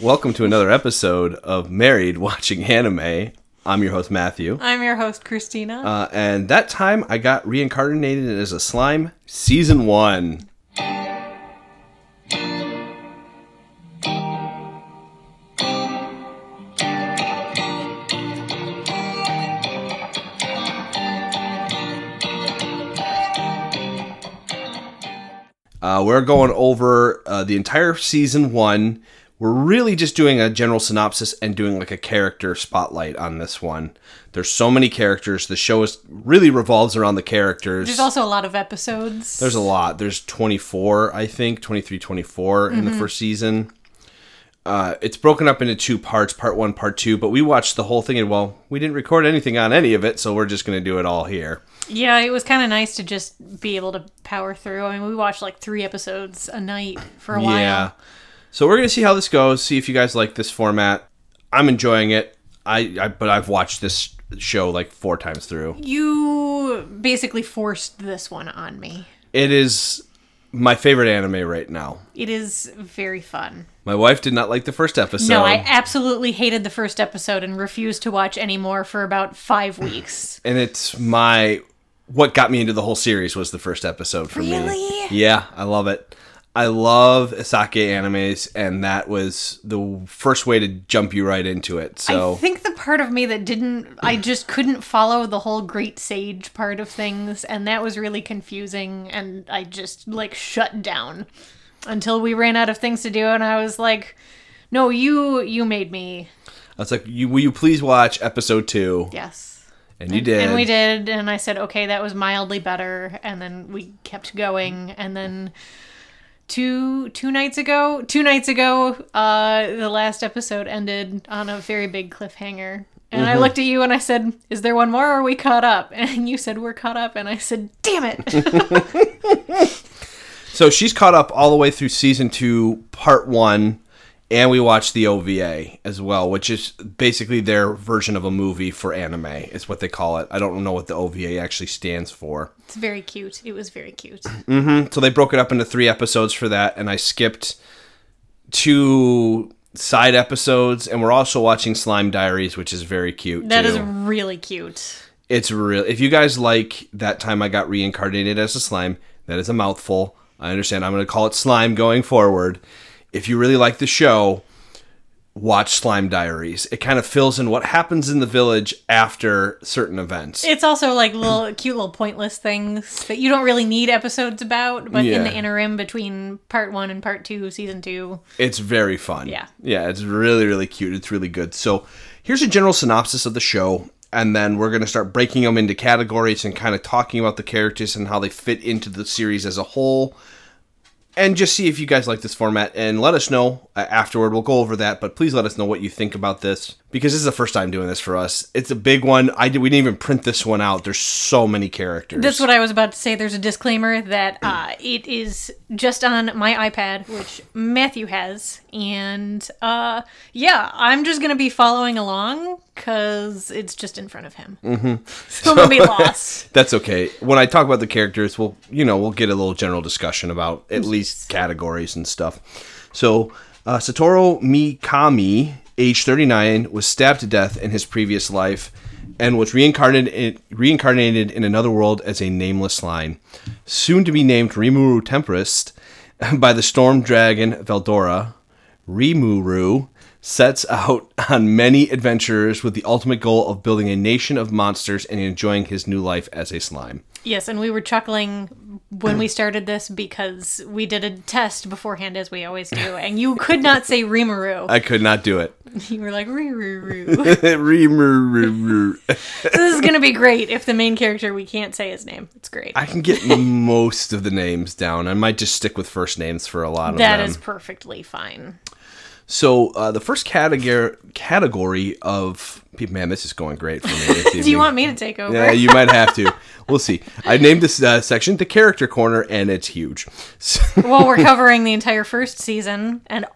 welcome to another episode of Married Watching Anime. I'm your host, Matthew. I'm your host, Christina. Uh, and that time I got reincarnated as a slime, season one. Uh, we're going over uh, the entire season one. We're really just doing a general synopsis and doing like a character spotlight on this one. There's so many characters. The show is really revolves around the characters. There's also a lot of episodes. There's a lot. There's 24, I think, 23, 24 in the Mm-hmm. first season. Uh, it's broken up into two parts, part one, part two. But we watched the whole thing, and well, we didn't record anything on any of it, so we're just going to do it all here. Yeah, it was kind of nice to just be able to power through. I mean, we watched like three episodes a night for a while. Yeah. So we're gonna see how this goes. See if you guys like this format. I'm enjoying it. I, I but I've watched this show like four times through. You basically forced this one on me. It is my favorite anime right now. It is very fun. My wife did not like the first episode. no, I absolutely hated the first episode and refused to watch any more for about five weeks. and it's my what got me into the whole series was the first episode for me. Really? Yeah, I love it. I love Isekai animes, and that was the first way to jump you right into it. So I think the part of me that didn't, I just couldn't follow the whole Great Sage part of things, and that was really confusing, and I just like shut down until we ran out of things to do, and I was like, "No, you, you made me." I was like, you, "Will you please watch episode two? Yes, And you did. and we did, and I said, "Okay, that was mildly better," and then we kept going, and then. Two two nights ago, two nights ago, uh, the last episode ended on a very big cliffhanger, and I looked at you and I said, "Is there one more? Or are we caught up?" And you said, "We're caught up," and I said, "Damn it!" So she's caught up all the way through season two, part one, and we watched the OVA as well, which is basically their version of a movie for anime, is what they call it. I don't know what the OVA actually stands for. it's very cute. It was very cute. Mm-hmm. So they broke it up into three episodes for that, and I skipped two side episodes, and we're also watching Slime Diaries, which is very cute. That too. is really cute. It's real. If you guys like that time I got reincarnated as a slime, that is a mouthful. I understand. I'm going to call it slime going forward. If you really like the show, watch Slime Diaries. It kind of fills in what happens in the village after certain events. It's also like little cute little pointless things that you don't really need episodes about, but in the interim between part one and part two, season two, It's very fun. Yeah. Yeah, it's really, really cute. It's really good. So here's a general synopsis of the show, and then we're going to start breaking them into categories and kind of talking about the characters and how they fit into the series as a whole. And just see if you guys like this format and let us know uh, afterward. We'll go over that, but please let us know what you think about this because this is the first time doing this for us. It's a big one. I did, we didn't even print this one out. There's so many characters. That's what I was about to say. There's a disclaimer that uh, it is just on my iPad, which Matthew has, and uh, yeah, I'm just gonna be following along because it's just in front of him. Mm-hmm. So I'm gonna be lost. That's okay. When I talk about the characters, we'll you know we'll get a little general discussion about at least categories and stuff. So uh, Satoru Mikami, age 39, was stabbed to death in his previous life and was reincarnated in, reincarnated in another world as a nameless line, soon to be named Rimuru Tempest by the storm dragon Veldora. Rimuru sets out on many adventures with the ultimate goal of building a nation of monsters and enjoying his new life as a slime. Yes, and we were chuckling when we started this because we did a test beforehand, as we always do, and you could not say Rimuru. I could not do it. You were like Rimuru. Rimuru. this is gonna be great if the main character we can't say his name. It's great. I can get most of the names down. I might just stick with first names for a lot of That them. is perfectly fine. So uh, the first category category of people, man, this is going great for me. Do you want me to take over? Yeah, you might have to. We'll see. I named this uh, section the character corner, and it's huge. So, well, we're covering the entire first season, and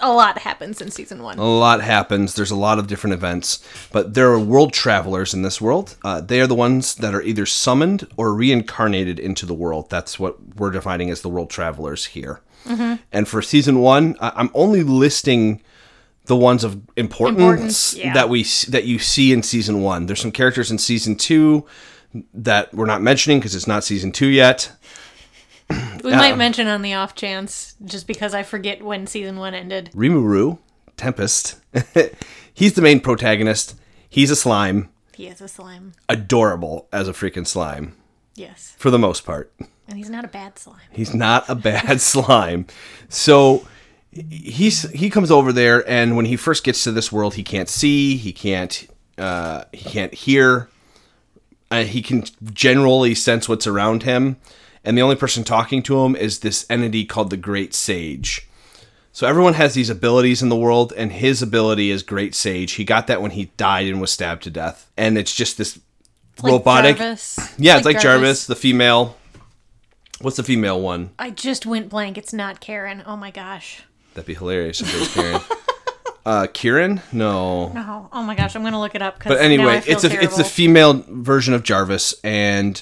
a lot happens in season one. a lot happens. There's a lot of different events, but there are world travelers in this world. Uh, they are the ones that are either summoned or reincarnated into the world. That's what we're defining as the world travelers here. Mm-hmm. And for season one, I- I'm only listing the ones of importance, Importance, yeah. that we that you see in season one. There's some characters in season two that we're not mentioning because it's not season two yet. We might uh, mention on the off chance, just because I forget when season one ended. Rimuru, Tempest. He's the main protagonist. He's a slime, He is a slime. adorable as a freaking slime Yes. for the most part. And he's not a bad slime. He's not a bad slime. So he's he comes over there and when he first gets to this world he can't see, he can't uh, he can't hear. Uh, he can generally sense what's around him and the only person talking to him is this entity called the Great Sage. So everyone has these abilities in the world, and his ability is Great Sage. He got that when he died and was stabbed to death, and it's just this Like robotic. Jarvis. Yeah, it's like Jarvis. the female. What's the female one? I just went blank. It's not Karen. Oh my gosh. That'd be hilarious if it was Karen. uh, Kieran? No. No. Oh my gosh. I'm gonna look it up. But anyway, it's a it's a female version of Jarvis, and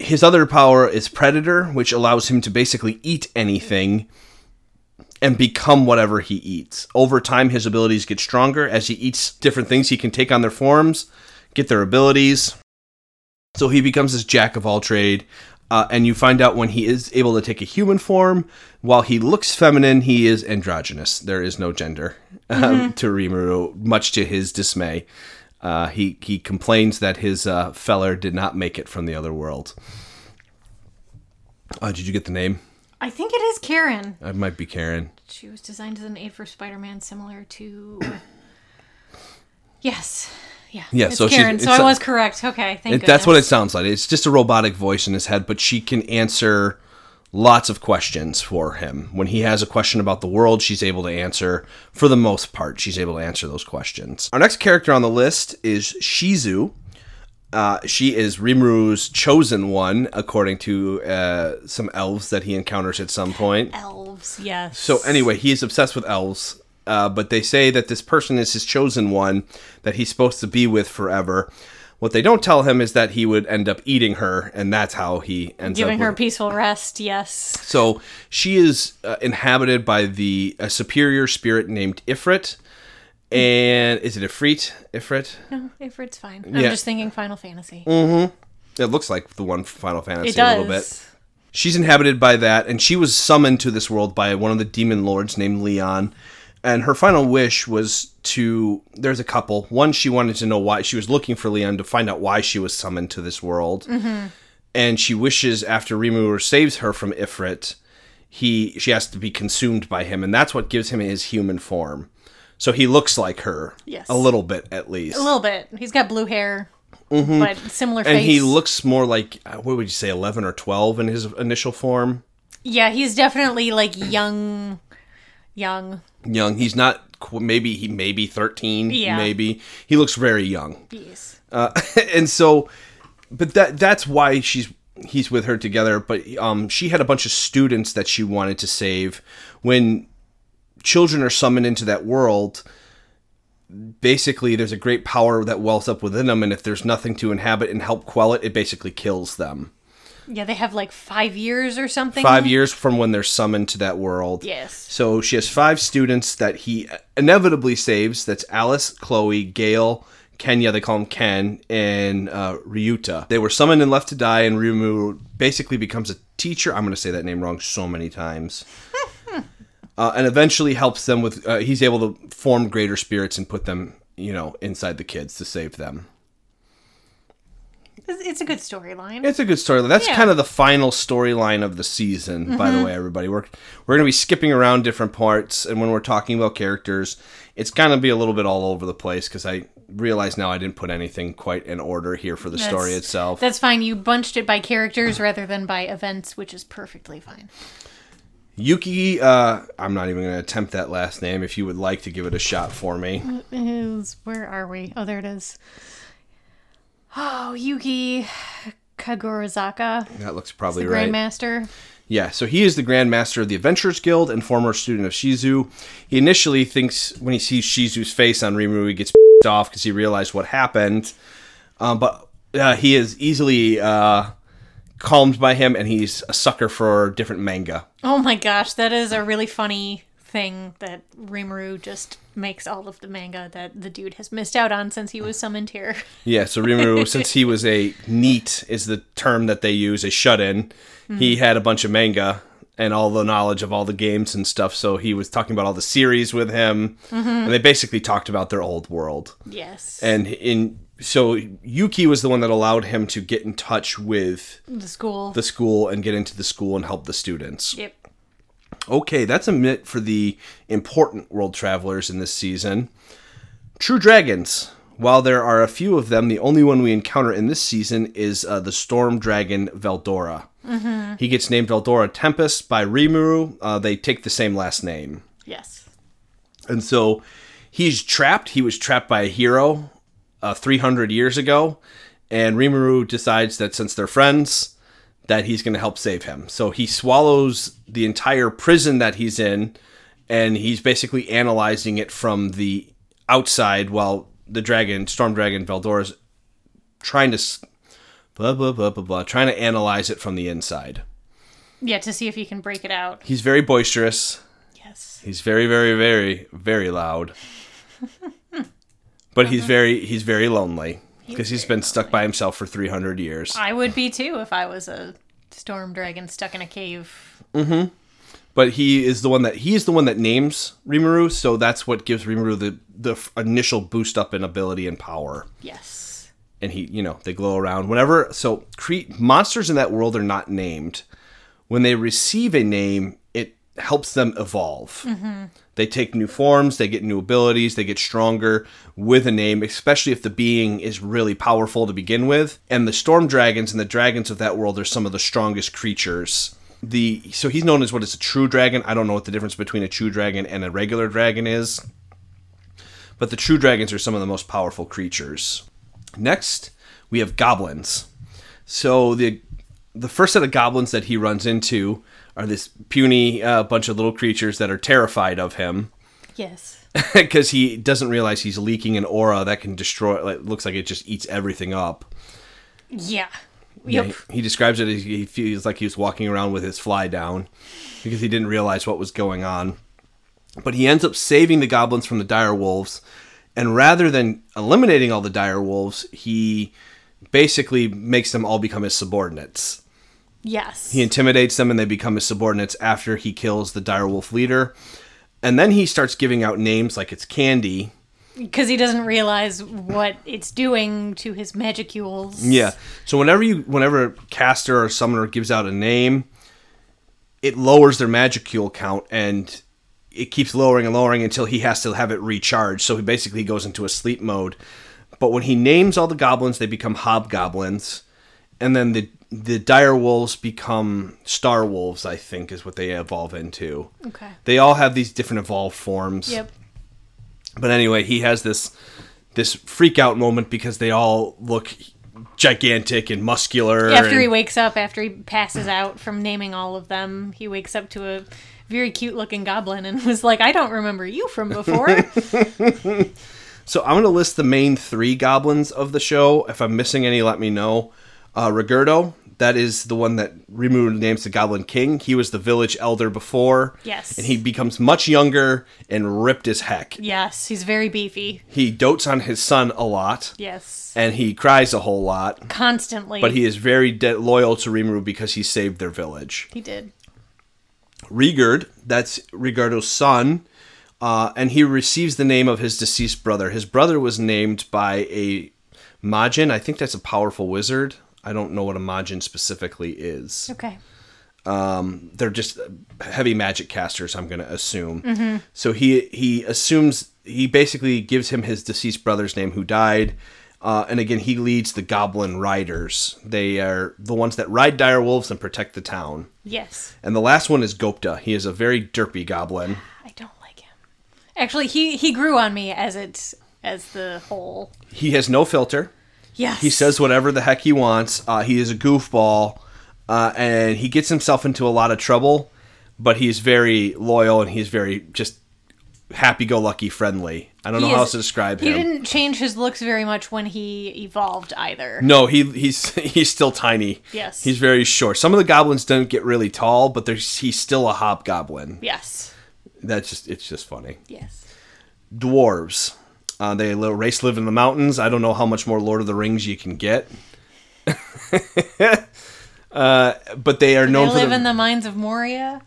his other power is Predator, which allows him to basically eat anything and become whatever he eats. Over time, his abilities get stronger as he eats different things. He can take on their forms, get their abilities. So he becomes this jack of all trade. Uh, and you find out when he is able to take a human form, while he looks feminine, he is androgynous. There is no gender um, to Rimuru, much to his dismay. Uh, he he complains that his uh, feller did not make it from the other world. Uh, did you get the name? I think it is Karen. It might be Karen. She was designed as an aid for Spider-Man, similar to. yes. Yeah. Yeah, It's so she- Karen. so I was correct. Okay. Thank It, that's what it sounds like. It's just a robotic voice in his head, but she can answer lots of questions for him. When he has a question about the world, she's able to answer, for the most part, she's able to answer those questions. Our next character on the list is Shizu. Uh, she is Rimuru's chosen one, according to uh, some elves that he encounters at some point. Elves. Yes. So anyway, he is obsessed with elves, uh, but they say that this person is his chosen one that he's supposed to be with forever. What they don't tell him is that he would end up eating her, and that's how he ends up Giving up. her a with- peaceful rest. Yes. so she is uh, inhabited by the a superior spirit named Ifrit, and is it Ifrit? Ifrit? No, Ifrit's fine. I'm Yeah. just thinking Final Fantasy. It looks like the one from Final Fantasy it a does. little bit. She's inhabited by that, and she was summoned to this world by one of the demon lords named Leon. And her final wish was to. There's a couple. One, she wanted to know why. She was looking for Leon to find out why she was summoned to this world. And she wishes after Rimuru saves her from Ifrit, he she has to be consumed by him, and that's what gives him his human form. So he looks like her, Yes. a little bit at least. A little bit. He's got blue hair, but similar face. Mm-hmm. and he looks more like uh, what would you say, eleven or twelve in his initial form. Yeah, he's definitely like young, young. young. He's not maybe he maybe 13, Yeah. maybe. He looks very young. Yes. Uh, and so but that that's why she's he's with her together, but um she had a bunch of students that she wanted to save when children are summoned into that world. Basically, there's a great power that wells up within them, and if there's nothing to inhabit and help quell it, it basically kills them. Yeah, they have like five years or something. Five years from when they're summoned to that world. Yes. So she has five students that he inevitably saves. That's Alice, Chloe, Gail, Kenya, they call him Ken, and uh, Ryuta. They were summoned and left to die, and Ryumu basically becomes a teacher. I'm going to say that name wrong so many times. uh, and eventually helps them with, uh, he's able to form greater spirits and put them, you know, inside the kids to save them. It's, a good storyline. It's a good storyline. That's Yeah. kind of the final storyline of the season, by the way, everybody. We're we're going to be skipping around different parts, and when we're talking about characters, it's going to be a little bit all over the place because I realize now I didn't put anything quite in order here for the story itself. That's fine. You bunched it by characters rather than by events, which is perfectly fine. Yuki, uh, I'm not even going to attempt that last name. If you would like to give it a shot for me, Is where are we? Oh, there it is. Oh, Yuki Kagurazaka, that looks probably the right. Grandmaster. Yeah, so he is the Grand Master of the Adventurers Guild and former student of Shizu. He initially thinks when he sees Shizu's face on Rimuru, he gets pissed off because he realized what happened. Um, but uh, he is easily uh, calmed by him, and he's a sucker for different manga. Oh my gosh, that is a really funny thing that Rimuru just makes all of the manga that the dude has missed out on since he was summoned here. Yeah, so Rimuru, since he was a NEET, is the term that they use, a shut in, he hmm. had a bunch of manga and all the knowledge of all the games and stuff. So he was talking about all the series with him. Mm-hmm. And they basically talked about their old world. Yes. And in so Yuki was the one that allowed him to get in touch with the school. the school and get into the school and help the students. yep. Okay, that's a minute for the important world travelers in this season. True dragons. While there are a few of them, the only one we encounter in this season is uh, the storm dragon Veldora. He gets named Veldora Tempest by Rimuru. Uh, they take the same last name. Yes. And so he's trapped. He was trapped by a hero uh, 300 years ago. And Rimuru decides that since they're friends, that he's going to help save him. So he swallows the entire prison that he's in, and he's basically analyzing it from the outside while the dragon, Storm Dragon Veldora's trying to blah blah blah blah blah, trying to analyze it from the inside. Yeah, to see if he can break it out. He's very boisterous. Yes. He's very, very, very, very loud. but he's uh-huh. very, he's very lonely because he's been stuck by himself for 300 years. I would be too if I was a storm dragon stuck in a cave. Mm-hmm. But he is the one that he is the one that names Rimuru, so that's what gives Rimuru the the initial boost up in ability and power. Yes. And he, you know, they glow around whenever. So cre- monsters in that world are not named. When they receive a name, it helps them evolve. Mm-hmm. They take new forms, they get new abilities, they get stronger with a name, especially if the being is really powerful to begin with. And the storm dragons and the dragons of that world are some of the strongest creatures. The so he's known as what is a true dragon. I don't know what the difference between a true dragon and a regular dragon is. But the true dragons are some of the most powerful creatures. Next, we have goblins. So the the first set of goblins that he runs into are this puny uh, bunch of little creatures that are terrified of him Yes. because he doesn't realize he's leaking an aura that can destroy. Like, looks like it just eats everything up. Yeah. Yeah, Yep. he, he describes it as he feels like he was walking around with his fly down because he didn't realize what was going on. But he ends up saving the goblins from the dire wolves, and rather than eliminating all the dire wolves, he basically makes them all become his subordinates. Yes. He intimidates them and they become his subordinates after he kills the direwolf leader. And then he starts giving out names like it's Candy. Because he doesn't realize what it's doing to his magicules. Yeah. So whenever you whenever a caster or summoner gives out a name, it lowers their magicule count and it keeps lowering and lowering until he has to have it recharged. So he basically goes into a sleep mode. But when he names all the goblins, they become hobgoblins. And then the the dire wolves become star wolves, I think is what they evolve into. Okay. They all have these different evolved forms. Yep. But anyway, he has this this freak out moment because they all look gigantic and muscular. After and- he wakes up, after he passes out from naming all of them, he wakes up to a very cute looking goblin and was like, I don't remember you from before. So I'm going to list the main three goblins of the show. If I'm missing any, let me know. Uh, Rigurdo, that is the one that Rimu names the Goblin King. He was the village elder before. Yes. And he becomes much younger and ripped as heck. yes, he's very beefy. He dotes on his son a lot, Yes. and he cries a whole lot. Constantly. But he is very de- loyal to Rimuru because he saved their village. he did. Rigurd, that's Rigurdo's son, uh, and he receives the name of his deceased brother. His brother was named by a Majin. I think that's a powerful wizard. I don't know what a Majin specifically is. Okay. They're just heavy magic casters, I'm going to assume. So he he assumes he basically gives him his deceased brother's name who died. Uh, and again, he leads the Goblin Riders. They are the ones that ride dire wolves and protect the town. Yes. And the last one is Gobta. He is a very derpy goblin. I don't like him. Actually, he he grew on me as it as the whole. He has no filter. Yes. He says whatever the heck he wants. Uh, he is a goofball, uh, and he gets himself into a lot of trouble. But he's very loyal and he's very just happy-go-lucky, friendly. I don't know He how is- else to describe He him. He didn't change his looks very much when he evolved either. No, he he's he's still tiny. Yes. he's very short. Some of the goblins don't get really tall, but there's he's still a hobgoblin. Yes. That's just it's just funny. Yes. Dwarves. Uh, they race live in the mountains. I don't know how much more Lord of the Rings you can get. uh, but they are They known for live the, in the mines of Moria.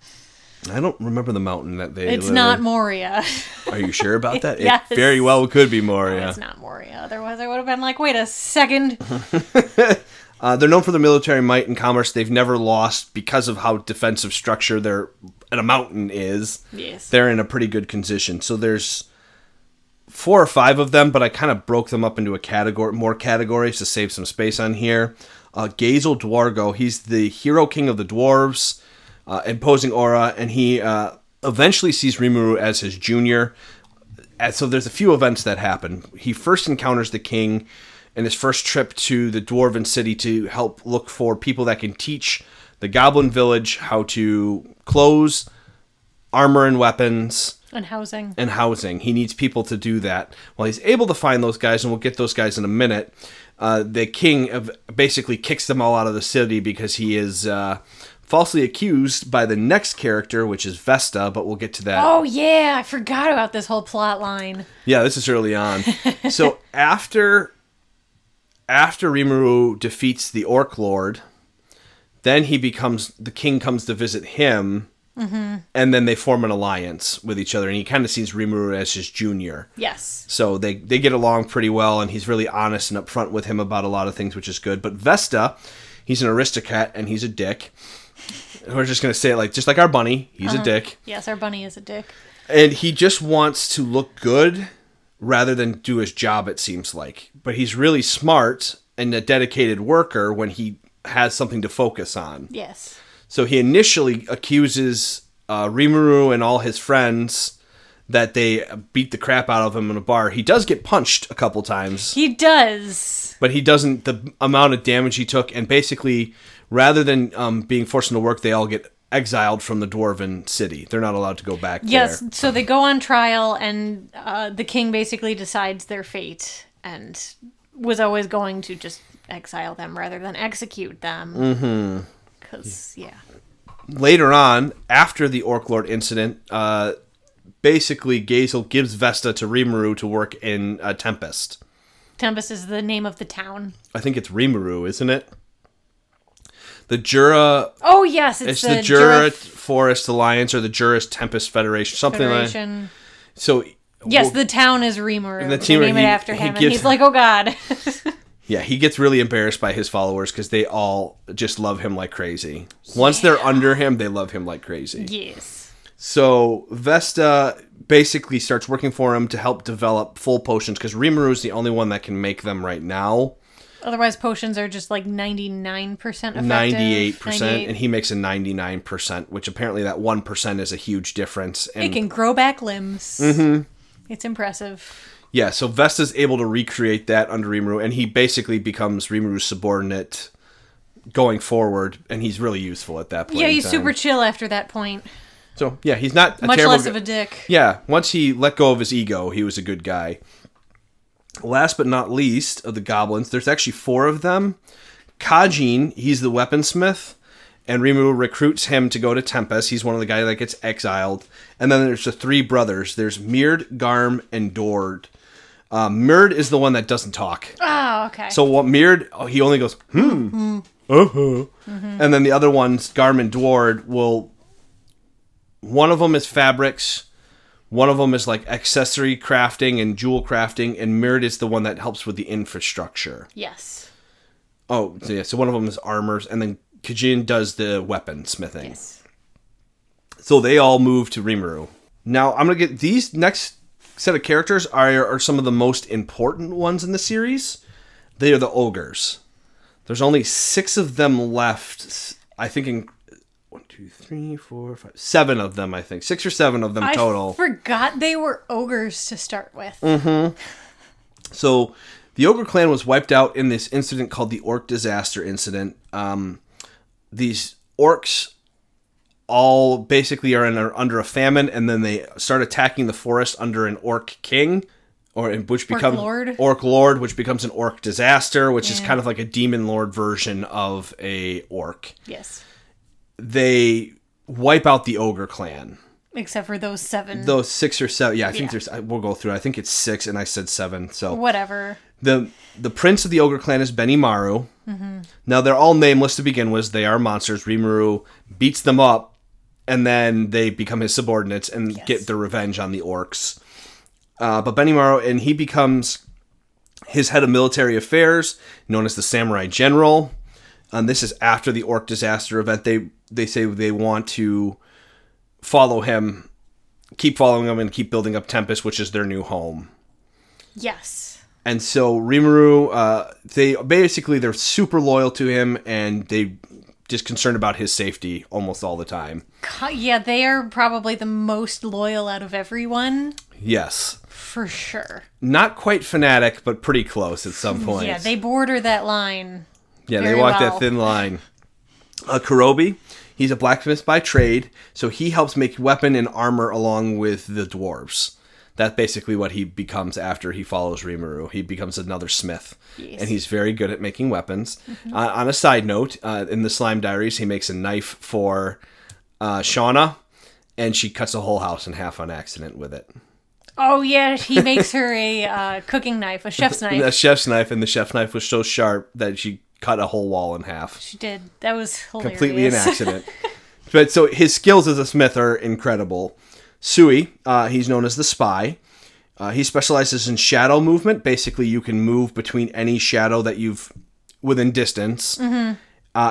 I don't remember the mountain that they. It's live not in. Moria. Are you sure about that? Yes. It very well could be Moria. It's not Moria. Otherwise, I would have been like, wait a second. Uh, they're known for their military might and commerce. They've never lost because of how defensive structure their and a mountain is. Yes. They're in a pretty good condition. So there's four or five of them, but I kind of broke them up into a category, more categories to save some space on here. Uh, Gazel Dwargo, he's the hero king of the dwarves, uh, imposing aura, and he uh, eventually sees Rimuru as his junior. And so there's a few events that happen. He first encounters the king in his first trip to the dwarven city to help look for people that can teach the goblin village how to close armor and weapons And housing. and housing. He needs people to do that. Well, he's able to find those guys, and we'll get those guys in a minute. Uh, the king of, basically kicks them all out of the city because he is uh, falsely accused by the next character, which is Vesta, but we'll get to that. Oh yeah, I forgot about this whole plot line. Yeah, this is early on. so after after Rimuru defeats the Orc Lord, then he becomes the king comes to visit him, Mm-hmm. and then they form an alliance with each other, and he kind of sees Rimuru as his junior. Yes. So they they get along pretty well, and he's really honest and upfront with him about a lot of things, which is good. But Vesta, he's an aristocrat and he's a dick. We're just gonna say it like just like our bunny, he's a uh-huh. dick Yes, our bunny is a dick. and he just wants to look good rather than do his job it seems like but he's really smart and a dedicated worker when he has something to focus on Yes. So he initially accuses uh, rimuru and all his friends that they beat the crap out of him in a bar he does get punched a couple times He does. but he doesn't the amount of damage he took and basically rather than um, being forced into work they all get exiled from the dwarven city they're not allowed to go back Yes. there. So they go on trial, and uh, the king basically decides their fate, and was always going to just exile them rather than execute them. Mm-hmm. Because yeah. Later on, after the Orc Lord incident, uh, basically Gazel gives Vesta to Rimuru to work in uh, Tempest. Tempest is the name of the town. I think it's Rimuru, isn't it? The Jura, Oh yes, it's, it's the, the, Jura Jura Forest Alliance or the Juris Tempest Federation, something like. Federation. So Yes, well, the town is Rimuru. the They team- name it he- after he him, and gives- he's like, "Oh God." yeah, he gets really embarrassed by his followers because they all just love him like crazy. Once they're under him, they love him like crazy. yes. So Vesta basically starts working for him to help develop full potions because Rimuru is the only one that can make them right now. Otherwise, potions are just like ninety nine percent effective. Ninety-eight percent, 98. and he makes a ninety-nine percent, which apparently that one percent is a huge difference. It And can grow back limbs. Mm-hmm. It's impressive. Yeah, so Vesta's able to recreate that under Rimuru, and he basically becomes Rimuru's subordinate going forward, and he's really useful at that point. Yeah, he's super chill after that point. So yeah, he's not a Much less of a dick. Yeah, once he let go of his ego, he was a good guy. Last but not least of the goblins, there's actually four of them. Kaijin, he's the weaponsmith, and Rimu recruits him to go to Tempest. He's one of the guys that gets exiled. And then there's the three brothers. There's Mird, Garm, and Dord. Uh, Mird is the one that doesn't talk. Oh, okay. So what Mird, oh, he only goes, hmm, uh-huh. And then the other ones, Garm and Dward, will, one of them is fabrics, one of them is like accessory crafting and jewel crafting, and Mird is the one that helps with the infrastructure. yes. Oh, so yeah, so one of them is armors, and then Kaijin does the weapon smithing. Yes. So they all move to Rimuru. Now I'm gonna get these next set of characters are are some of the most important ones in the series. They are the ogres. There's only six of them left. I think in one, two, three, four, five, seven of them. I think six or seven of them total. I total. forgot they were ogres to start with. Mm. So the ogre clan was wiped out in this incident called the Orc Disaster Incident. Um, these orcs all basically are in a, under a famine, and then they start attacking the forest under an orc king, or which becomes lord? orc lord, which becomes an orc disaster, which is kind of like a demon lord version of a orc. Yes. They wipe out the ogre clan. Except for those seven. Those six or seven. Yeah, I think Yeah. there's. I- We'll go through. I think it's six, and I said seven. So Whatever. the the prince of the ogre clan is Benimaru. Mm-hmm. Now they're all nameless to begin with. They are monsters. Rimuru beats them up, and then they become his subordinates and Yes. get their revenge on the orcs. Uh, but Benimaru and he becomes his head of military affairs, known as the Samurai General. And this is after the orc disaster event. They they say they want to follow him, keep following him, and keep building up Tempest, which is their new home. Yes. And so Rimuru, uh, they basically they're super loyal to him, and they just concerned about his safety almost all the time. Yeah, they are probably the most loyal out of everyone, Yes, for sure. not quite fanatic, but pretty close at some point. Yeah, they border that line. yeah, they walk well. that thin line. Uh, Kurobe, he's a blacksmith by trade, so he helps make weapon and armor along with the dwarves. That's basically what he becomes after he follows Rimuru. He becomes another smith, Yes. and he's very good at making weapons. Uh, on a side note, uh, in the Slime Diaries, he makes a knife for uh, Shuna, and she cuts a whole house in half on accident with it. Oh yeah, he makes her a uh, cooking knife, a chef's knife. A chef's knife, and the chef's knife was so sharp that she cut a whole wall in half. She did. That was hilarious. completely an accident. but so his skills as a smith are incredible. Souei, uh, he's known as the spy. Uh, he specializes in shadow movement. Basically, you can move between any shadow that you've within distance, uh,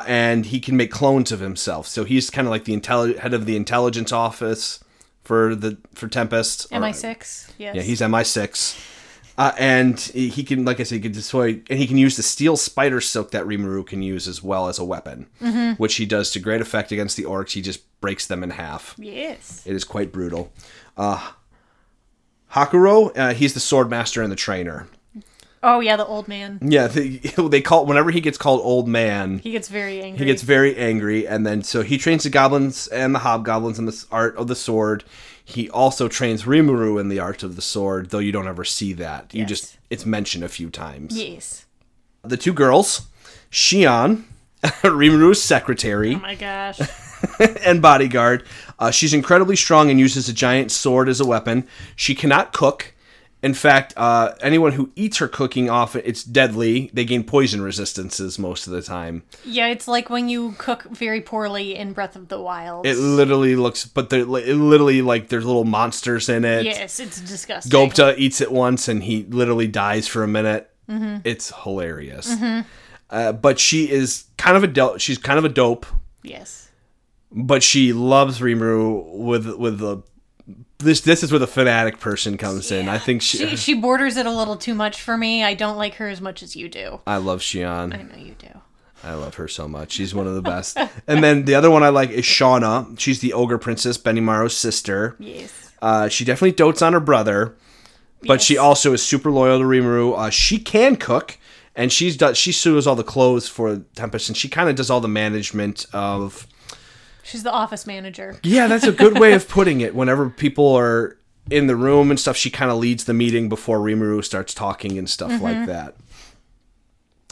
and he can make clones of himself. So he's kind of like the intelli- head of the intelligence office for the for Tempest. or- MI6. Yes. yeah, he's MI6. Uh, and he can, like I said, he can destroy, and he can use the steel spider silk that Rimuru can use as well as a weapon, which he does to great effect against the orcs. He just breaks them in half. Yes. It is quite brutal. Uh, Hakuro, uh, he's the sword master and the trainer. Oh yeah, the old man. Yeah, they, they call whenever he gets called old man, He gets very angry. he gets very angry, and then so he trains the goblins and the hobgoblins in the art of the sword. He also trains Rimuru in the art of the sword, though you don't ever see that. You Yes. just it's mentioned a few times. Yes. The two girls, Shion, Rimuru's secretary Oh my gosh. and bodyguard. Uh, she's incredibly strong and uses a giant sword as a weapon. She cannot cook. In fact, uh, anyone who eats her cooking off it's deadly. They gain poison resistances most of the time. yeah, it's like when you cook very poorly in Breath of the Wild. It literally looks, but they're it literally like there's little monsters in it. yes, it's disgusting. Gobta eats it once and he literally dies for a minute. It's hilarious. Uh, but she is kind of a do- she's kind of a dope, Yes. But she loves Rimuru with with the this this is where the fanatic person comes in. I think she, She she borders it a little too much for me. I don't like her as much as you do. I love Shion. I know you do. I love her so much. She's one of the best. and then the other one I like is Shuna. She's the ogre princess, Benimaru's sister. Yes. Uh, she definitely dotes on her brother, but she also is super loyal to Rimuru. Uh, she can cook, and she's does she sews all the clothes for Tempest, and she kind of does all the management of. She's the office manager. Yeah, that's a good way of putting it. Whenever people are in the room and stuff, she kind of leads the meeting before Rimuru starts talking and stuff like mm-hmm. that.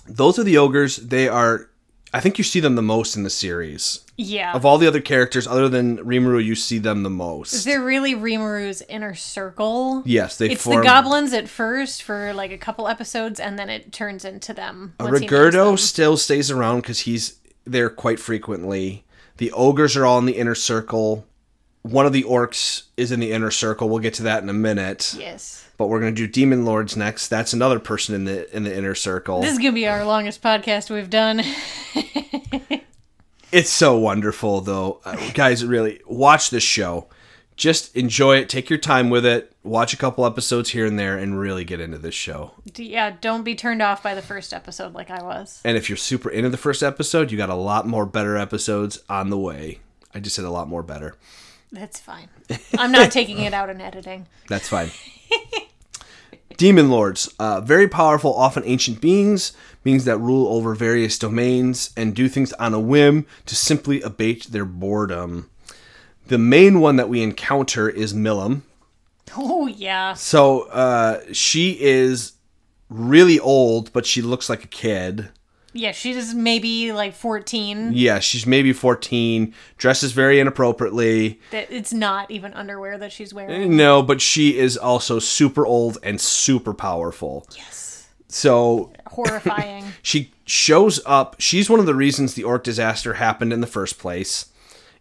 Those are the ogres. They are. I think you see them the most in the series. Yeah. Of all the other characters, other than Rimuru, you see them the most. They're really Rimuru's inner circle. Yes, they It's form. the goblins at first for like a couple episodes, and then it turns into them. Uh, once Rigurdo still stays around because he's there quite frequently. The ogres are all in the inner circle. One of the orcs is in the inner circle. We'll get to that in a minute. Yes. But we're gonna do demon lords next. That's another person in the in the inner circle. This is gonna be our longest podcast we've done. It's so wonderful, though, uh, guys. Really watch this show. Just enjoy it. Take your time with it. Watch a couple episodes here and there, and really get into this show. Yeah, don't be turned off by the first episode like I was. And if you're super into the first episode, you got a lot more better episodes on the way. I just said a lot more better. That's fine. I'm not taking it out in editing. That's fine. Demon lords, uh, very powerful, often ancient beings, beings that rule over various domains and do things on a whim to simply abate their boredom. The main one that we encounter is Milim. Oh yeah. So uh, she is really old, but she looks like a kid. Yeah, she's maybe like 14. Yeah, she's maybe 14, dresses very inappropriately. That it's not even underwear that she's wearing. No, but she is also super old and super powerful. Yes. So Horrifying. she shows up. She's one of the reasons the orc disaster happened in the first place.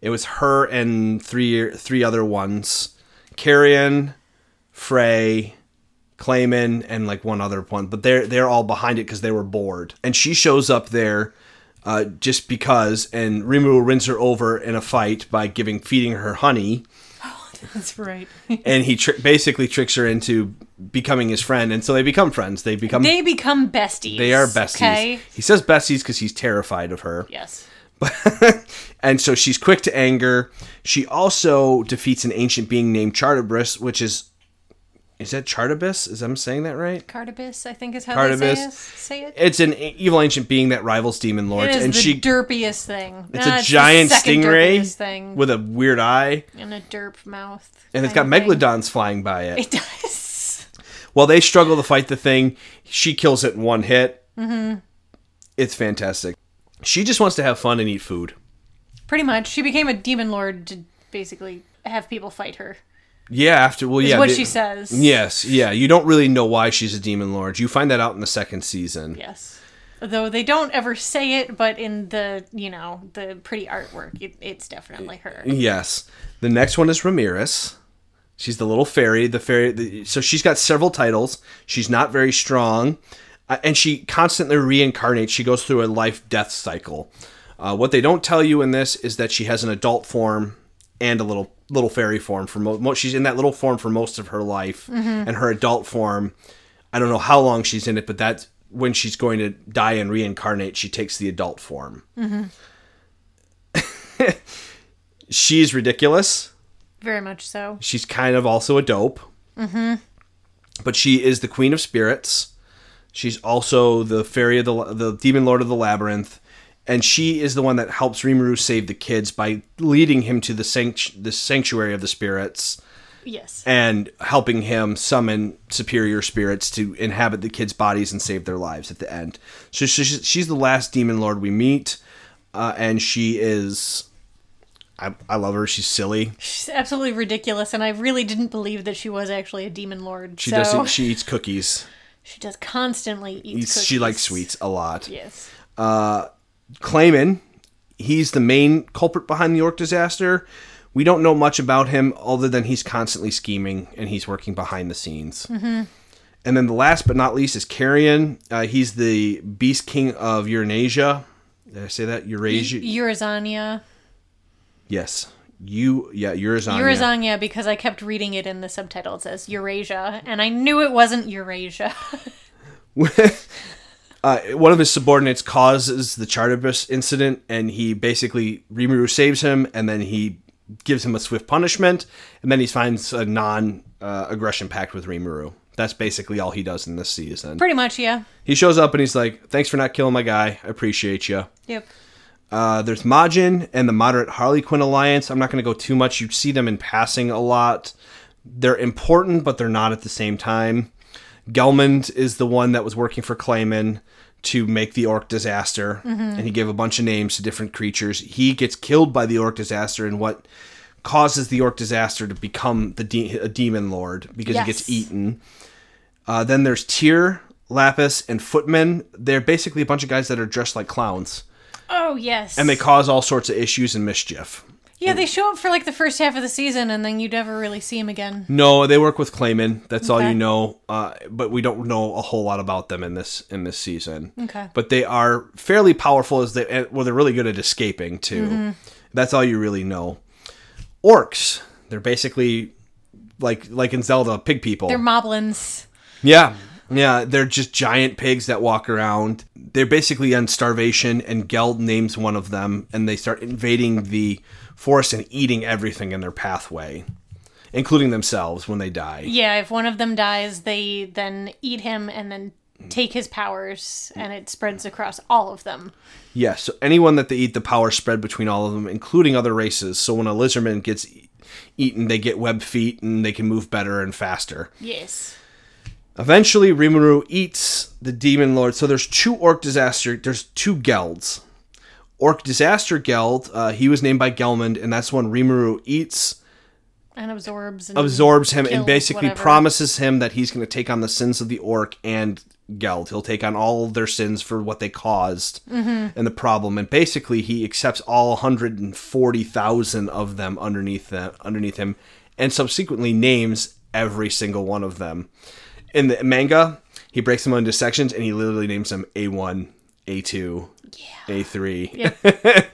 It was her and three three other ones. Carrion, Frey, Clayman, and like one other one, but they're they're all behind it because they were bored. And she shows up there uh, just because, and Rimuru wins her over in a fight by giving feeding her honey, That's right. and he basically tricks her into becoming his friend, and so they become friends. They become they, they become besties. They are besties. Okay. He says besties because he's terrified of her. Yes. and so she's quick to anger. She also defeats an ancient being named Chartibus, which is is that Chartibus? Is I'm saying that right? Cardibus, I think is how they say it. Say it. It's an evil ancient being that rivals demon lords, is and the she derpiest thing. it's a the giant stingray thing. with a weird eye, and a derp mouth. and it's got of thing. megalodons flying by it. It does. While they struggle to fight the thing, she kills it in one hit. Mm-hmm. It's fantastic. She just wants to have fun and eat food. Pretty much. She became a demon lord to basically have people fight her. Yeah, after well, yeah, what they- she says. Yes, yeah. You don't really know why she's a demon lord. You find that out in the second season. Yes. Though they don't ever say it, but in the, you know, the pretty artwork, it, it's definitely her. Yes. The next one is Ramiris. She's the little fairy. The fairy. The, so she's got several titles. She's not very strong, uh, and she constantly reincarnates. She goes through a life death cycle. Uh, what they don't tell you in this is that she has an adult form and a little little fairy form for mo- mo- she's in that little form for most of her life, and her adult form. I don't know how long she's in it, but that's when she's going to die and reincarnate. She takes the adult form. she's ridiculous. Very much so. She's kind of also a dope. Mm-hmm. But she is the queen of spirits. She's also the fairy of the the demon lord of the labyrinth, and she is the one that helps Rimuru save the kids by leading him to the sanct- the sanctuary of the spirits Yes. and helping him summon superior spirits to inhabit the kids' bodies and save their lives at the end. So she's, she's the last demon lord we meet, uh, and she is. I, I love her. She's silly. She's absolutely ridiculous, and I really didn't believe that she was actually a demon lord. She so does. She eats cookies. She does constantly eat Eats, she likes sweets a lot. Yes. Uh, Clayman, he's the main culprit behind the York disaster. We don't know much about him other than he's constantly scheming and he's working behind the scenes. Mm-hmm. And then the last but not least is Carrion. Uh, he's the Beast King of Eurasia. Did I say that? Eurasia? Eurazania. yes. You, yeah, Eurazania. Eurazania, because I kept reading it in the subtitles It says Eurasia, and I knew it wasn't Eurasia. uh, one of his subordinates causes the Chartibus incident, and he basically Rimuru saves him, and then he gives him a swift punishment, and then he finds a non-aggression pact with Rimuru. That's basically all he does in this season. Pretty much, yeah. He shows up and he's like, "Thanks for not killing my guy. I appreciate you." Yep. Uh, there's Majin and the Moderate Harlequin Alliance. I'm not going to go too much. You see them in passing a lot. They're important, but they're not at the same time. Gelmond is the one that was working for Clayman to make the orc disaster, and he gave a bunch of names to different creatures. He gets killed by the orc disaster, and what causes the orc disaster to become the de- a demon lord because he gets eaten. Uh, then there's Tyr, Lapis, and Footman. They're basically a bunch of guys that are dressed like clowns Oh yes. and they cause all sorts of issues and mischief. yeah, they show up for like the first half of the season, and then you never really see them again. No, they work with Clayman. That's all you know. Uh, but we don't know a whole lot about them in this in this season. Okay. But they are fairly powerful. As they well, they're really good at escaping too. Mm-hmm. That's all you really know. Orcs. They're basically like like in Zelda, pig people. They're moblins. Yeah. Yeah, they're just giant pigs that walk around. They're basically on starvation, and Geld names one of them, and they start invading the forest and eating everything in their pathway, including themselves when they die. Yeah, if one of them dies, they then eat him and then take his powers, and it spreads across all of them. Yes, so anyone that they eat, the power spread between all of them, including other races. So when a lizardman gets eaten, they get web feet and they can move better and faster. Yes. Eventually, Rimuru eats the demon lord. So there's two orc disaster. There's two Gelds. Orc disaster Geld. Uh, he was named by Gelmund, and that's when Rimuru eats, And absorbs and absorbs him, and basically whatever. promises him that he's going to take on the sins of the orc and Geld. He'll take on all of their sins for what they caused Mm-hmm. and the problem. And basically, he accepts all 140,000 of them underneath them, underneath him, and subsequently names every single one of them. In the manga, he breaks them into sections, and he literally names them A1, A2, A3.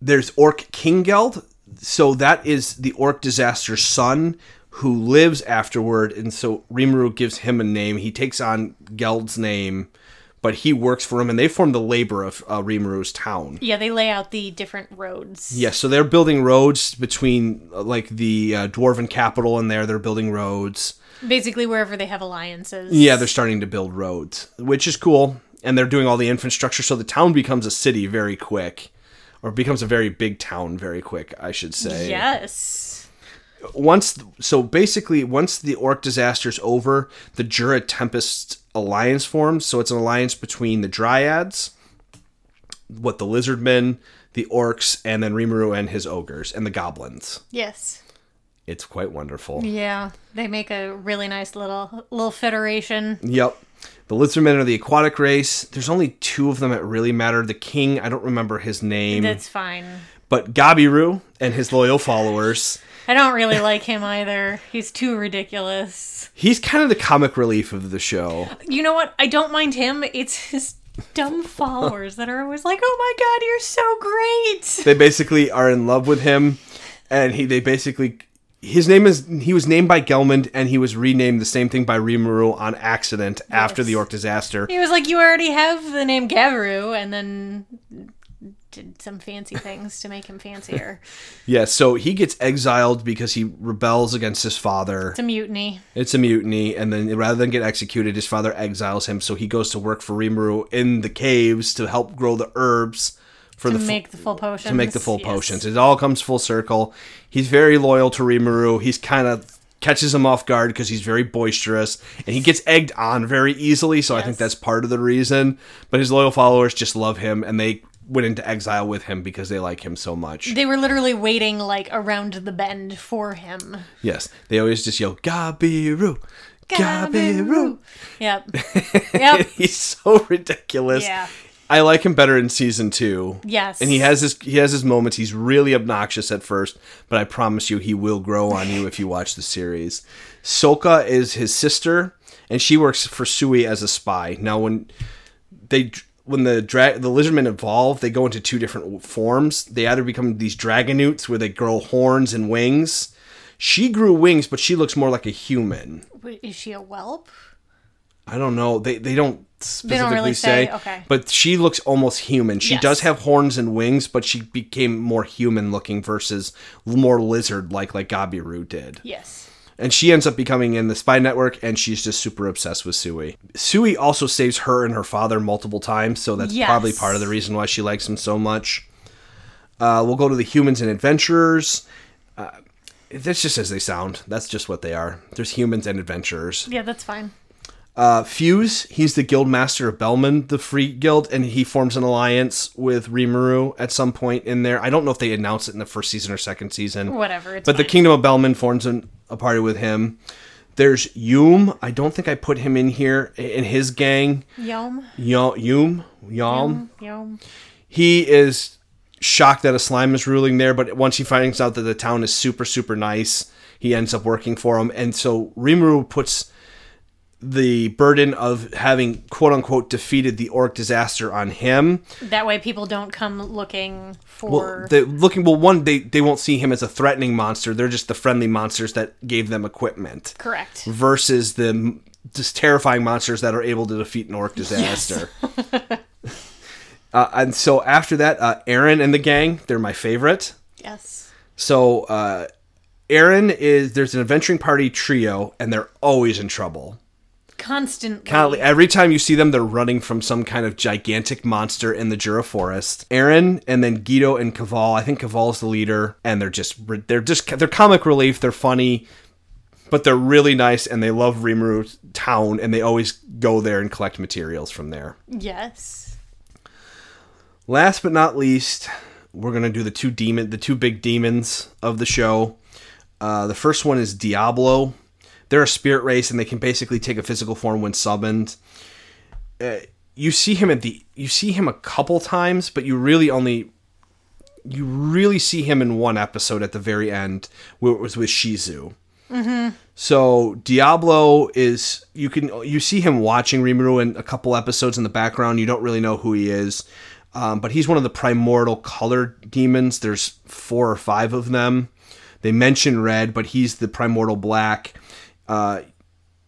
There's Orc King Geld. So that is the Orc Disaster's son who lives afterward. And so Rimuru gives him a name. He takes on Geld's name, but he works for him, and they form the labor of uh, Rimuru's town. Yeah, they lay out the different roads. Yes, so they're building roads between uh, like the uh, dwarven capital and there. They're building roads. Basically, wherever they have alliances. Yeah, they're starting to build roads, which is cool. And they're doing all the infrastructure, so the town becomes a city very quick, or becomes a very big town very quick, I should say. Yes. Once, so basically, once the orc disaster's over, the Jura Tempest alliance forms. So it's an alliance between the Dryads, what the Lizardmen, the orcs, and then Rimuru and his ogres and the goblins. Yes. It's quite wonderful. Yeah, they make a really nice little little federation. Yep. The lizardmen are the aquatic race. There's only two of them that really matter. The king, I don't remember his name, That's fine. but Gabiru and his loyal followers. I don't really like him either. He's too ridiculous. He's kind of the comic relief of the show. You know what? I don't mind him. It's his dumb followers that are always like, "Oh my god, you're so great." They basically are in love with him, and he they basically his name is he was named by Gelmud and he was renamed the same thing by Rimuru on accident after the orc disaster. He was like, "You already have the name Gabiru and then did some fancy things to make him fancier. Yeah, so he gets exiled because he rebels against his father. It's a mutiny. It's a mutiny, and then rather than get executed, his father exiles him. So he goes to work for Rimuru in the caves to help grow the herbs for To the fu- make the full potions. to make the full Yes. potions. It all comes full circle. He's very loyal to Rimuru. He's kind of catches him off guard because he's very boisterous and he gets egged on very easily. So I think that's part of the reason. But his loyal followers just love him and they went into exile with him because they like him so much. They were literally waiting like around the bend for him. Yes, they always just yell Gabiru, Gabiru. Yep. Yep. He's so ridiculous. Yeah. I like him better in season two. Yes. And he has his he has his moments. He's really obnoxious at first, but I promise you he will grow on you if you watch the series. Soka is his sister, and she works for Souei as a spy. Now when they when the dra- the lizardmen evolve, they go into two different forms. They either become these dragonutes where they grow horns and wings. She grew wings, but she looks more like a human. Wait, Is she a whelp? I don't know. They they don't specifically really say. say? Okay. But she looks almost human. She Yes. does have horns and wings, but she became more human looking versus more lizard like like Gabiru did. Yes. And she ends up becoming in the spy network and she's just super obsessed with Souei. Souei also saves her and her father multiple times, so that's Yes. probably part of the reason why she likes him so much. Uh, we'll go to the humans and adventurers. Uh, that's just as they sound. That's just what they are. There's humans and adventurers. Yeah, that's fine. Uh, Fuze, he's the guild master of Blumund, the free guild, and he forms an alliance with Rimuru at some point in there. I don't know if they announced it in the first season or second season. Whatever. It's But the. Kingdom of Blumund forms an, a party with him. There's Yum. I don't think I put him in here in his gang. Yom. Yum. Yum. Yum. Yom. Yom. He is shocked that a slime is ruling there, but once he finds out that the town is super, super nice, he ends up working for him. And so Rimuru puts the burden of having quote unquote defeated the orc disaster on him. That way people don't come looking for. Well, looking well one they they won't see him as a threatening monster. They're just the friendly monsters that gave them equipment Correct. versus the just terrifying monsters that are able to defeat an orc disaster. uh, and so after that, uh, Aaron and the gang, they're my favorite. Yes. So uh, Aaron is there's an adventuring party trio, and they're always in trouble. Constantly. Constantly- Every time you see them, they're running from some kind of gigantic monster in the Jura forest. Aaron and then Guido and Caval. I think Caval's the leader, and they're just they're just they're comic relief. They're funny. but they're really nice and they love Rimuru town and they always go there and collect materials from there. Yes. Last but not least, we're gonna do the two demon, the two big demons of the show. Uh, the first one is Diablo. They're a spirit race, and they can basically take a physical form when summoned. Uh, you see him at the, you see him a couple times, but you really only, you really see him in one episode at the very end, where it was with Shizu. So Diablo is you can you see him watching Rimuru in a couple episodes in the background. You don't really know who he is, um, but he's one of the primordial colored demons. There's four or five of them. They mention red, but he's the primordial black. Uh,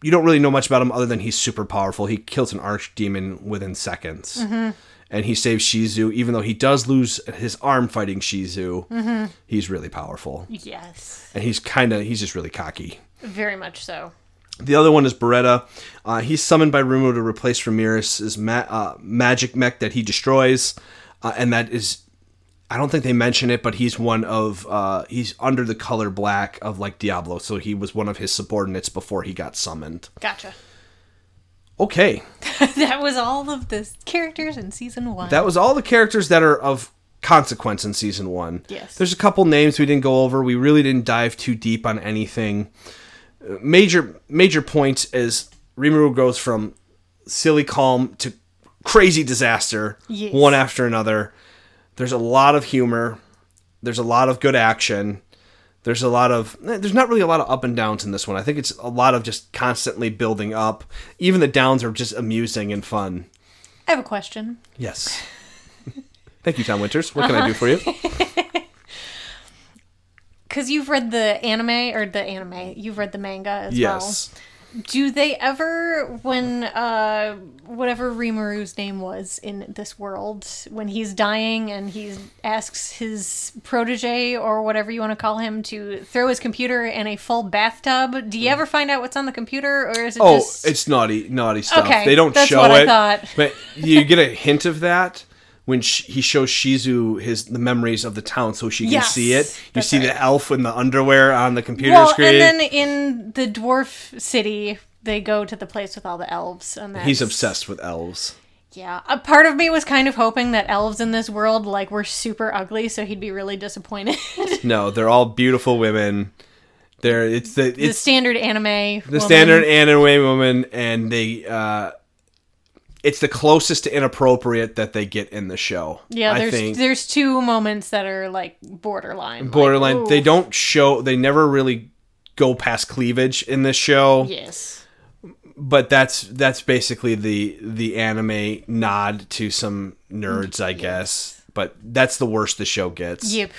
you don't really know much about him other than he's super powerful. He kills an archdemon within seconds, and he saves Shizu. Even though he does lose his arm fighting Shizu, he's really powerful, Yes. and he's kind of he's just really cocky. Very much so. The other one is Beretta. Uh, he's summoned by Rumo to replace Ramiris's ma- uh, magic mech that he destroys, uh, and that is. I don't think they mention it, but he's one of uh, he's under the color black of like Diablo, so he was one of his subordinates before he got summoned. Gotcha. Okay, that was all of the characters in season one. that was all the characters that are of consequence in season one. Yes. There's a couple names we didn't go over. We really didn't dive too deep on anything. Uh, Major major points is Rimuru goes from silly calm to crazy disaster, Yes. one after another. There's a lot of humor. There's a lot of good action. There's a lot of eh, there's not really a lot of up and downs in this one. I think it's a lot of just constantly building up. Even the downs are just amusing and fun. I have a question. Yes. Thank you, Tom Winters. What can I do for you? Because you've read the anime, or the anime, you've read the manga as Yes. well. Do they ever, when uh, whatever Rimuru's name was in this world, when he's dying and he asks his protege or whatever you want to call him to throw his computer in a full bathtub, do you ever find out what's on the computer, or is it Oh, just it's naughty, naughty stuff. Okay, they don't show it, thought. but you get a hint of that when sh- he shows Shizu his the memories of the town, so she can Yes, see it. You see right. the elf in the underwear on the computer well, screen. and then in the dwarf city, they go to the place with all the elves, and that's, He's obsessed with elves. Yeah, a part of me was kind of hoping that elves in this world like were super ugly, so he'd be really disappointed. No, they're all beautiful women. They're it's the the it's standard anime, the standard anime woman, and they uh, it's the closest to inappropriate that they get in the show. Yeah, I there's think. there's two moments that are like borderline. like, borderline. they don't show. They never really go past cleavage in this show. Yes. but that's that's basically the the anime nod to some nerds, I guess. But that's the worst the show gets. Yep.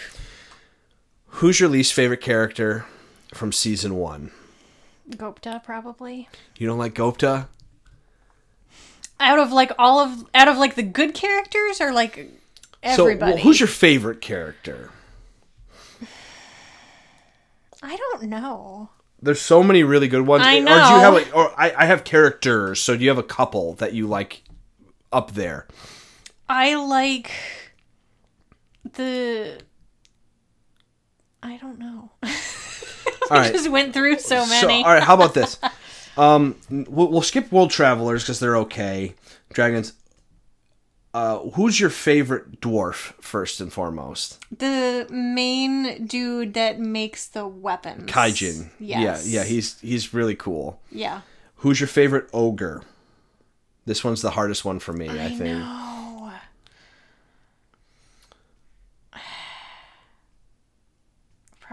Who's your least favorite character from season one? Gobta probably. You don't like Gobta? Out of like all of out of like the good characters or like everybody. So, well, who's your favorite character? I don't know. There's so many really good ones. I Or do you have know. a, or I, I have characters, so do you have a couple that you like up there? I like the I don't know. All right. Just went through so So, many. all right, how about this? Um, we'll, we'll skip World Travelers because they're okay. Dragons. Uh, who's your favorite dwarf first and foremost? The main dude that makes the weapons. Kaijin. Yes. Yeah, yeah, he's he's really cool. Yeah. Who's your favorite ogre? This one's the hardest one for me, I, I think. know.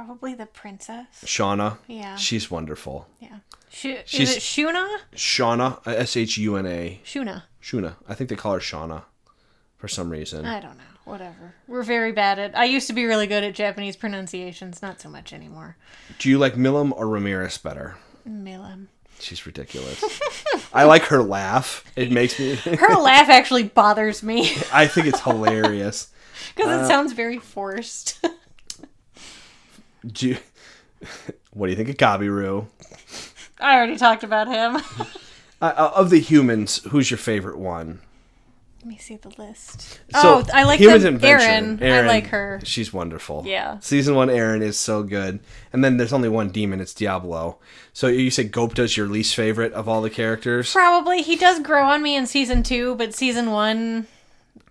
Probably the princess. Shauna. Yeah. She's wonderful. Yeah. Sh- She's- is it Shuna? Shauna, S H U N A. Shuna. Shuna. I think they call her Shauna for some reason. I don't know. Whatever. We're very bad at. I used to be really good at Japanese pronunciations. Not so much anymore. Do you like Milim or Ramiris better? Milim. She's ridiculous. I like her laugh. It makes me. Her laugh actually bothers me I think it's hilarious. because Uh, it sounds very forced. Do you, what do you think of Gabiru? I already talked about him. Uh, uh, of the humans, who's your favorite one? Let me see the list. So, oh, I like Humans the Erin. I like her. She's wonderful. Yeah. Season one Aaron is so good. And then there's only one demon, it's Diablo. So you say Gobta's your least favorite of all the characters? Probably he does grow on me in season two, but season one,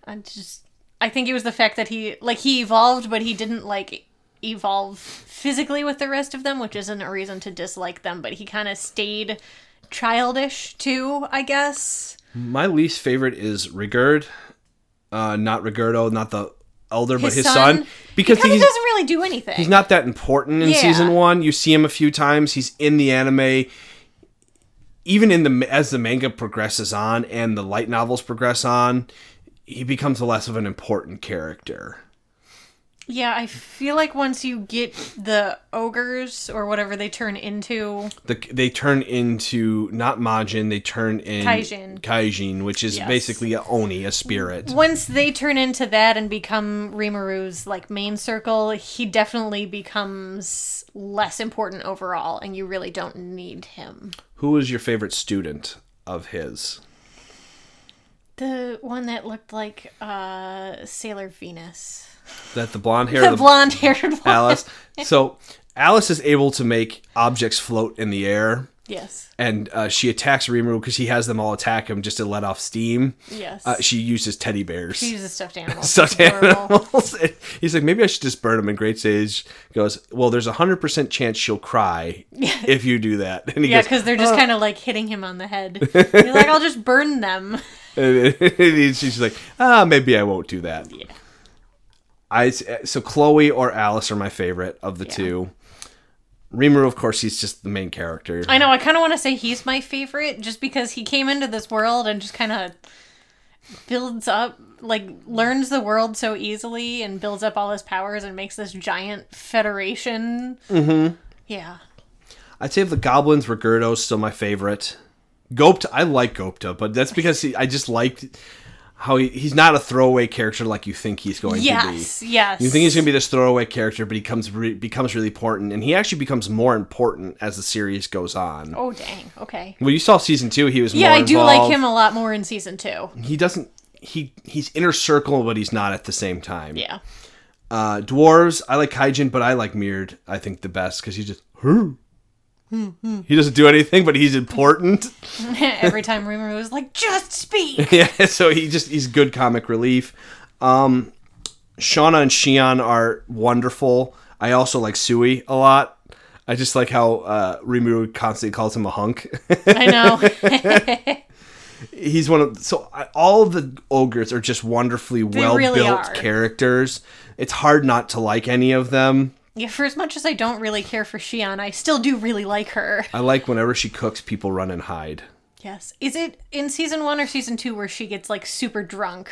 I just I think it was the fact that he like he evolved, but he didn't like evolve physically with the rest of them, which isn't a reason to dislike them. But he kind of stayed childish too, I guess. My least favorite is Rigurd. Uh, not Rigurdo, not the elder, but His his son? son. Because he, doesn't really do anything. he's not that important in Yeah. season one. You see him a few times. He's in the anime. Even in the as the manga progresses on and the light novels progress on, he becomes less of an important character. Yeah, I feel like once you get the ogres or whatever they turn into, The, they turn into not Majin, they turn in Kaijin. Kaijin, which is Yes. basically a Oni, a spirit. once they turn into that and become Rimuru's like main circle, he definitely becomes less important overall, and you really don't need him. Who is your favorite student of his? The one that looked like uh, Sailor Venus, That the blonde hair, the the blonde haired. Alice. So Alice is able to make objects float in the air, Yes, and uh, she attacks Rimuru because he has them all attack him just to let off steam. yes. Uh, she uses teddy bears. she uses stuffed animals. Stuffed animals. He's like, maybe I should just burn them. And Great Sage goes, well, there's a hundred percent chance she'll cry if you do that. And he Yeah, because they're just kind of like hitting him on the head. You're like, I'll just burn them. And she's like, ah, maybe I won't do that. Yeah. I so Chloe or Alice are my favorite of the Yeah. two. Rimuru, of course, he's just the main character. I know. I kind of want to say he's my favorite, just because he came into this world and just kind of builds up, like learns the world so easily and builds up all his powers and makes this giant federation. Mm-hmm. Yeah. I'd say of the goblins, Rigurdo's still my favorite. Gobta, I like Gobta, but that's because he, I just liked how he, he's not a throwaway character like you think he's going Yes. to be. Yes. be. You think he's going to be this throwaway character, but he comes re, becomes really important, and he actually becomes more important as the series goes on. Oh dang. Okay. Well, you saw season two; he was Yeah, more I do like him a lot more in season two. He doesn't. He he's inner circle, but he's not at the same time. Yeah. Uh, dwarves, I like Kaijin, but I like Mildo. I think the best because he's just. "Huh." He doesn't do anything, but he's important. Every time Rimuru was like, "Just speak." yeah, so he just he's good comic relief. Um, Shauna and Shion are wonderful. I also like Souei a lot. I just like how uh, Rimuru constantly calls him a hunk. I know. he's one of so I, all of the ogres are just wonderfully well built are. characters. It's hard not to like any of them. Yeah. For as much as I don't really care for Shion, I still do really like her. I like whenever she cooks, people run and hide. Yes. Is it in season one or season two where she gets like super drunk?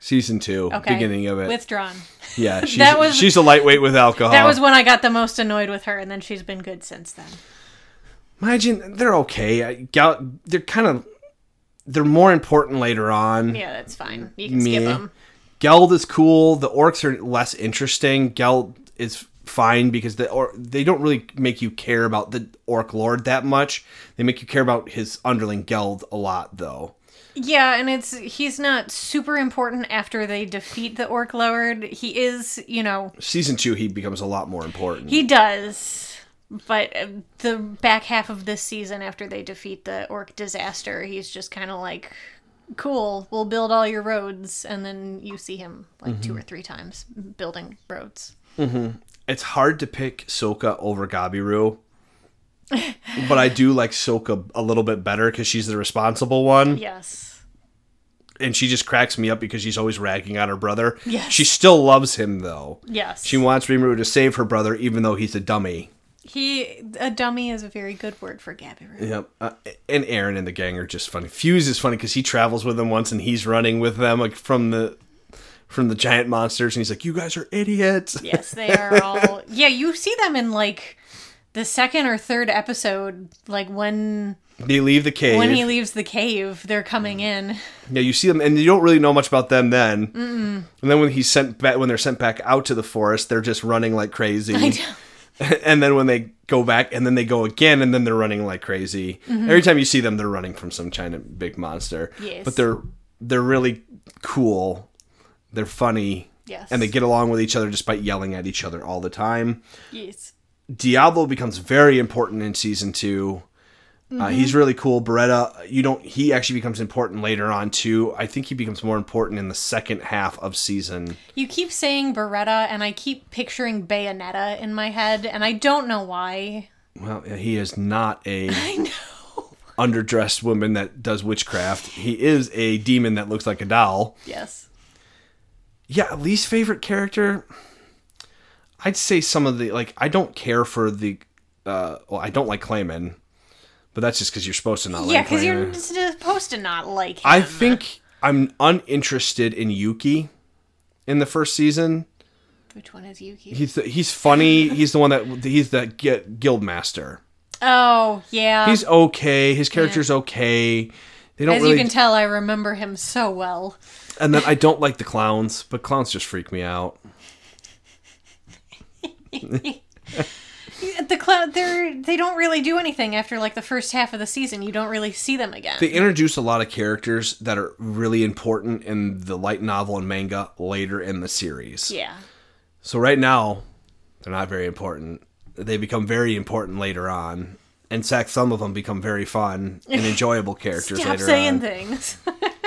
Season two, Okay. beginning of it. Withdrawn. yeah, she's, That was- she's a lightweight with alcohol. That was when I got the most annoyed with her, and then she's been good since then. Imagine they're okay. I, Gal, they're kind of they're more important later on. Yeah, that's fine. You can skip them. Geld is cool. The orcs are less interesting. Geld is fine because the or they don't really make you care about the orc lord that much. They make you care about his underling Geld a lot, though. Yeah, and it's he's not super important after they defeat the orc lord. He is, you know, Season two, he becomes a lot more important. he does. But uh, the back half of this season, after they defeat the orc disaster, he's just kind of like, "Cool, we'll build all your roads," and then you see him like two or three times building roads. It's hard to pick Soka over Gabiru. but I do like Soka a little bit better because she's the responsible one. Yes. and she just cracks me up because she's always ragging on her brother. Yes. She still loves him though. Yes. She wants Rimuru to save her brother even though he's a dummy. He a dummy is a very good word for Gabiru. Yep. Uh, and Aaron and the gang are just funny. Fuze is funny because he travels with them once and he's running with them like from the from the giant monsters and he's like, "You guys are idiots." Yes, they are all. Yeah, you see them in like the second or third episode, like when They leave the cave. when he leaves the cave, they're coming in. yeah, you see them and you don't really know much about them then. Mm-mm. And then when he's sent back when they're sent back out to the forest, they're just running like crazy. I and then when they go back and then they go again and then they're running like crazy mm-hmm. every time you see them they're running from some giant big monster Yes. but they're they're really cool. They're funny. Yes. And they get along with each other despite yelling at each other all the time. yes. Diablo becomes very important in season 2 Uh, he's really cool. Beretta, you don't. He actually becomes important later on too. I think he becomes more important in the second half of season. You keep saying Beretta, and I keep picturing Bayonetta in my head, and I don't know why. Well, he is not a I know. underdressed woman that does witchcraft. He is a demon that looks like a doll. Yes. Yeah, least favorite character. I'd say some of the like. I don't care for the. Uh, well, I don't like Clayman, but that's just because you're supposed to not Yeah, like Yeah, because you're supposed to not like him. I think I'm uninterested in Yuki in the first season. Which one is Yuki? He's the, he's funny. He's the one that he's the gu- guild master. oh, yeah. He's okay. His character's okay. They don't As really. you can tell, I remember him so well. And then I don't like the clowns, but clowns just freak me out. The cloud, they're they don't really do anything after like the first half of the season. You don't really see them again. They introduce a lot of characters that are really important in the light novel and manga later in the series. yeah. So right now, they're not very important. They become very important later on. In fact, some of them become very fun and enjoyable characters Stop later saying on. things.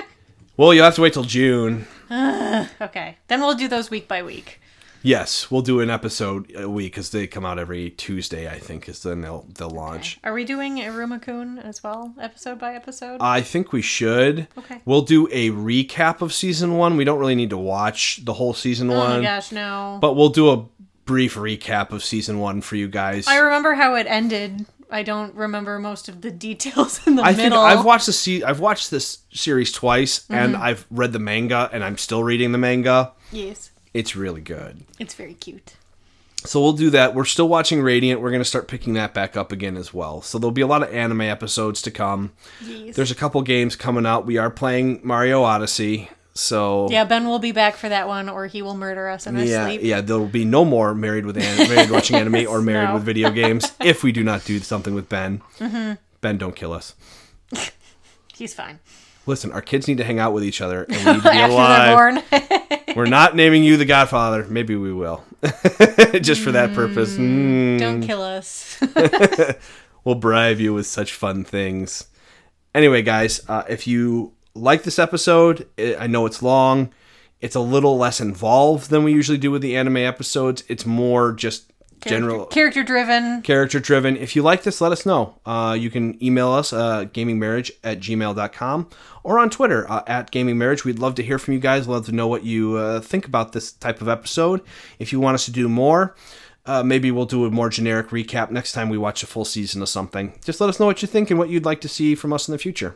Well, you'll have to wait till June. okay, then we'll do those week by week. Yes, we'll do an episode a week because they come out every Tuesday. I think is then they'll they'll launch. Are we doing Irumakun as well, episode by episode? I think we should. Okay. We'll do a recap of season one. We don't really need to watch the whole season oh one, my gosh, no. but we'll do a brief recap of season one for you guys. I remember how it ended. I don't remember most of the details in the I think. I've watched the se- I've watched this series twice, and Mm-hmm. I've read the manga, and I'm still reading the manga. yes, It's really good. it's very cute. So we'll do that. We're still watching Radiant. We're going to start picking that back up again as well. So there'll be a lot of anime episodes to come. Yes. There's a couple games coming out. We are playing Mario Odyssey. So yeah, Ben will be back for that one, or he will murder us in our yeah, sleep. yeah, there will be no more married with an- married watching anime or married No. with video games if we do not do something with Ben. Mm-hmm. Ben, don't kill us. He's fine. Listen, our kids need to hang out with each other and we need to be After alive. they're born, We're not naming you the Godfather. Maybe we will, just for that purpose. Mm. don't kill us. We'll bribe you with such fun things. Anyway, guys, uh, if you like this episode, I know it's long. It's a little less involved than we usually do with the anime episodes. It's more just general character driven. character driven. If you like this, let us know. Uh, you can email us, uh, gamingmarriage at gmail.com, or on Twitter uh, at gamingmarriage. We'd love to hear from you guys. Love to know what you uh, think about this type of episode. If you want us to do more, uh, maybe we'll do a more generic recap next time we watch a full season of something. Just let us know what you think and what you'd like to see from us in the future.